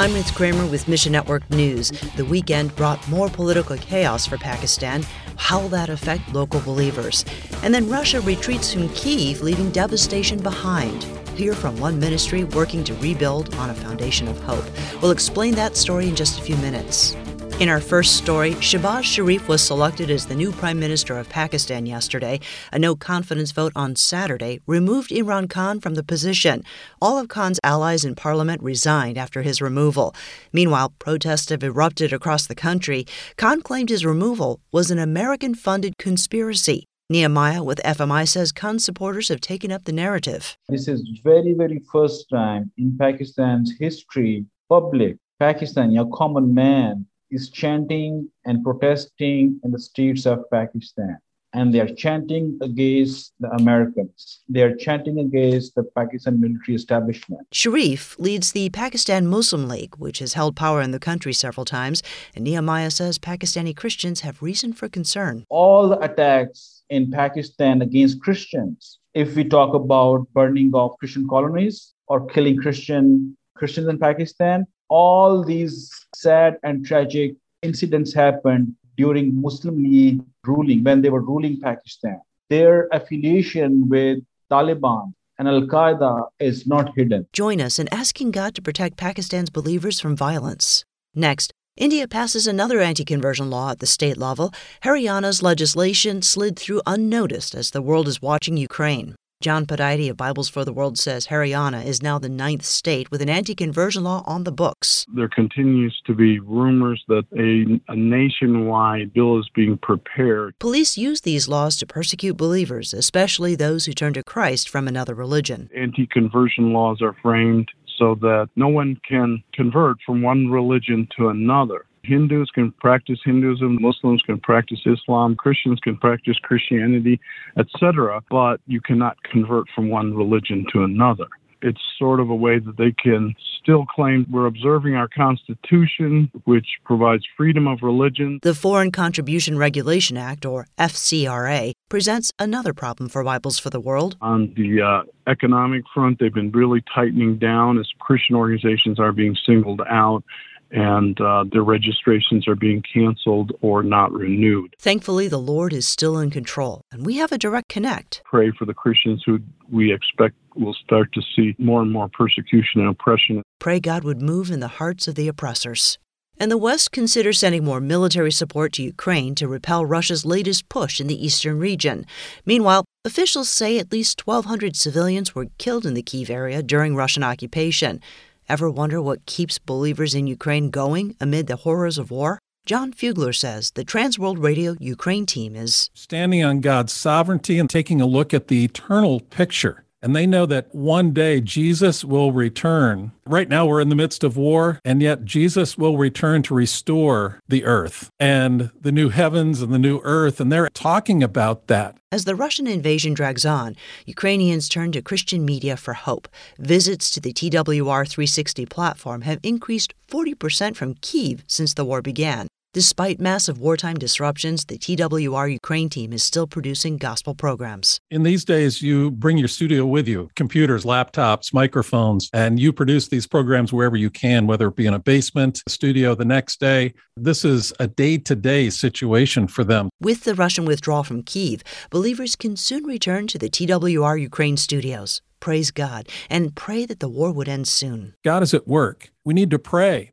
I'm Ruth Kramer with Mission Network News. The weekend brought more political chaos for Pakistan. How will that affect local believers? And then Russia retreats from Kiev, leaving devastation behind. Hear from one ministry working to rebuild on a foundation of hope. We'll explain that story in just a few minutes. In our first story, Shehbaz Sharif was selected as the new Prime Minister of Pakistan yesterday. A no confidence vote on Saturday removed Imran Khan from the position. All of Khan's allies in parliament resigned after his removal. Meanwhile, protests have erupted across the country. Khan claimed his removal was an American funded conspiracy. Nehemiah with FMI says Khan supporters have taken up the narrative. This is very, very first time in Pakistan's history, public Pakistan, your common man is chanting and protesting in the streets of Pakistan. And they are chanting against the Americans. They are chanting against the Pakistan military establishment. Sharif leads the Pakistan Muslim League, which has held power in the country several times. And Nehemiah says Pakistani Christians have reason for concern. All the attacks in Pakistan against Christians, if we talk about burning of Christian colonies or killing Christian Christians in Pakistan, all these sad and tragic incidents happened during Muslim League ruling when they were ruling Pakistan. Their affiliation with Taliban and Al Qaeda is not hidden. Join us in asking God to protect Pakistan's believers from violence. Next, India passes another anti conversion law at the state level. Haryana's legislation slid through unnoticed as the world is watching Ukraine. John Pudaite of Bibles for the World says Haryana is now the ninth state with an anti conversion law on the books. There continues to be rumors that a, a, nationwide bill is being prepared. Police use these laws to persecute believers, especially those who turn to Christ from another religion. Anti conversion laws are framed so that no one can convert from one religion to another. Hindus can practice Hinduism, Muslims can practice Islam, Christians can practice Christianity, etc., but you cannot convert from one religion to another. It's sort of a way that they can still claim we're observing our Constitution, which provides freedom of religion. The Foreign Contribution Regulation Act, or FCRA, presents another problem for Bibles for the World. On the uh, economic front, they've been really tightening down as Christian organizations are being singled out and uh, their registrations are being canceled or not renewed. Thankfully, the Lord is still in control, and we have a direct connect. Pray for the Christians who we expect will start to see more and more persecution and oppression. Pray God would move in the hearts of the oppressors. And the West considers sending more military support to Ukraine to repel Russia's latest push in the eastern region. Meanwhile, officials say at least 1,200 civilians were killed in the Kiev area during Russian occupation. Ever wonder what keeps believers in Ukraine going amid the horrors of war? John Fugler says the Transworld Radio Ukraine team is standing on God's sovereignty and taking a look at the eternal picture and they know that one day Jesus will return. Right now, we're in the midst of war, and yet Jesus will return to restore the earth and the new heavens and the new earth. And they're talking about that. As the Russian invasion drags on, Ukrainians turn to Christian media for hope. Visits to the TWR 360 platform have increased 40% from Kiev since the war began. Despite massive wartime disruptions, the TWR Ukraine team is still producing gospel programs. In these days, you bring your studio with you computers, laptops, microphones, and you produce these programs wherever you can, whether it be in a basement, a studio the next day. This is a day to day situation for them. With the Russian withdrawal from Kiev, believers can soon return to the TWR Ukraine studios. Praise God and pray that the war would end soon. God is at work. We need to pray.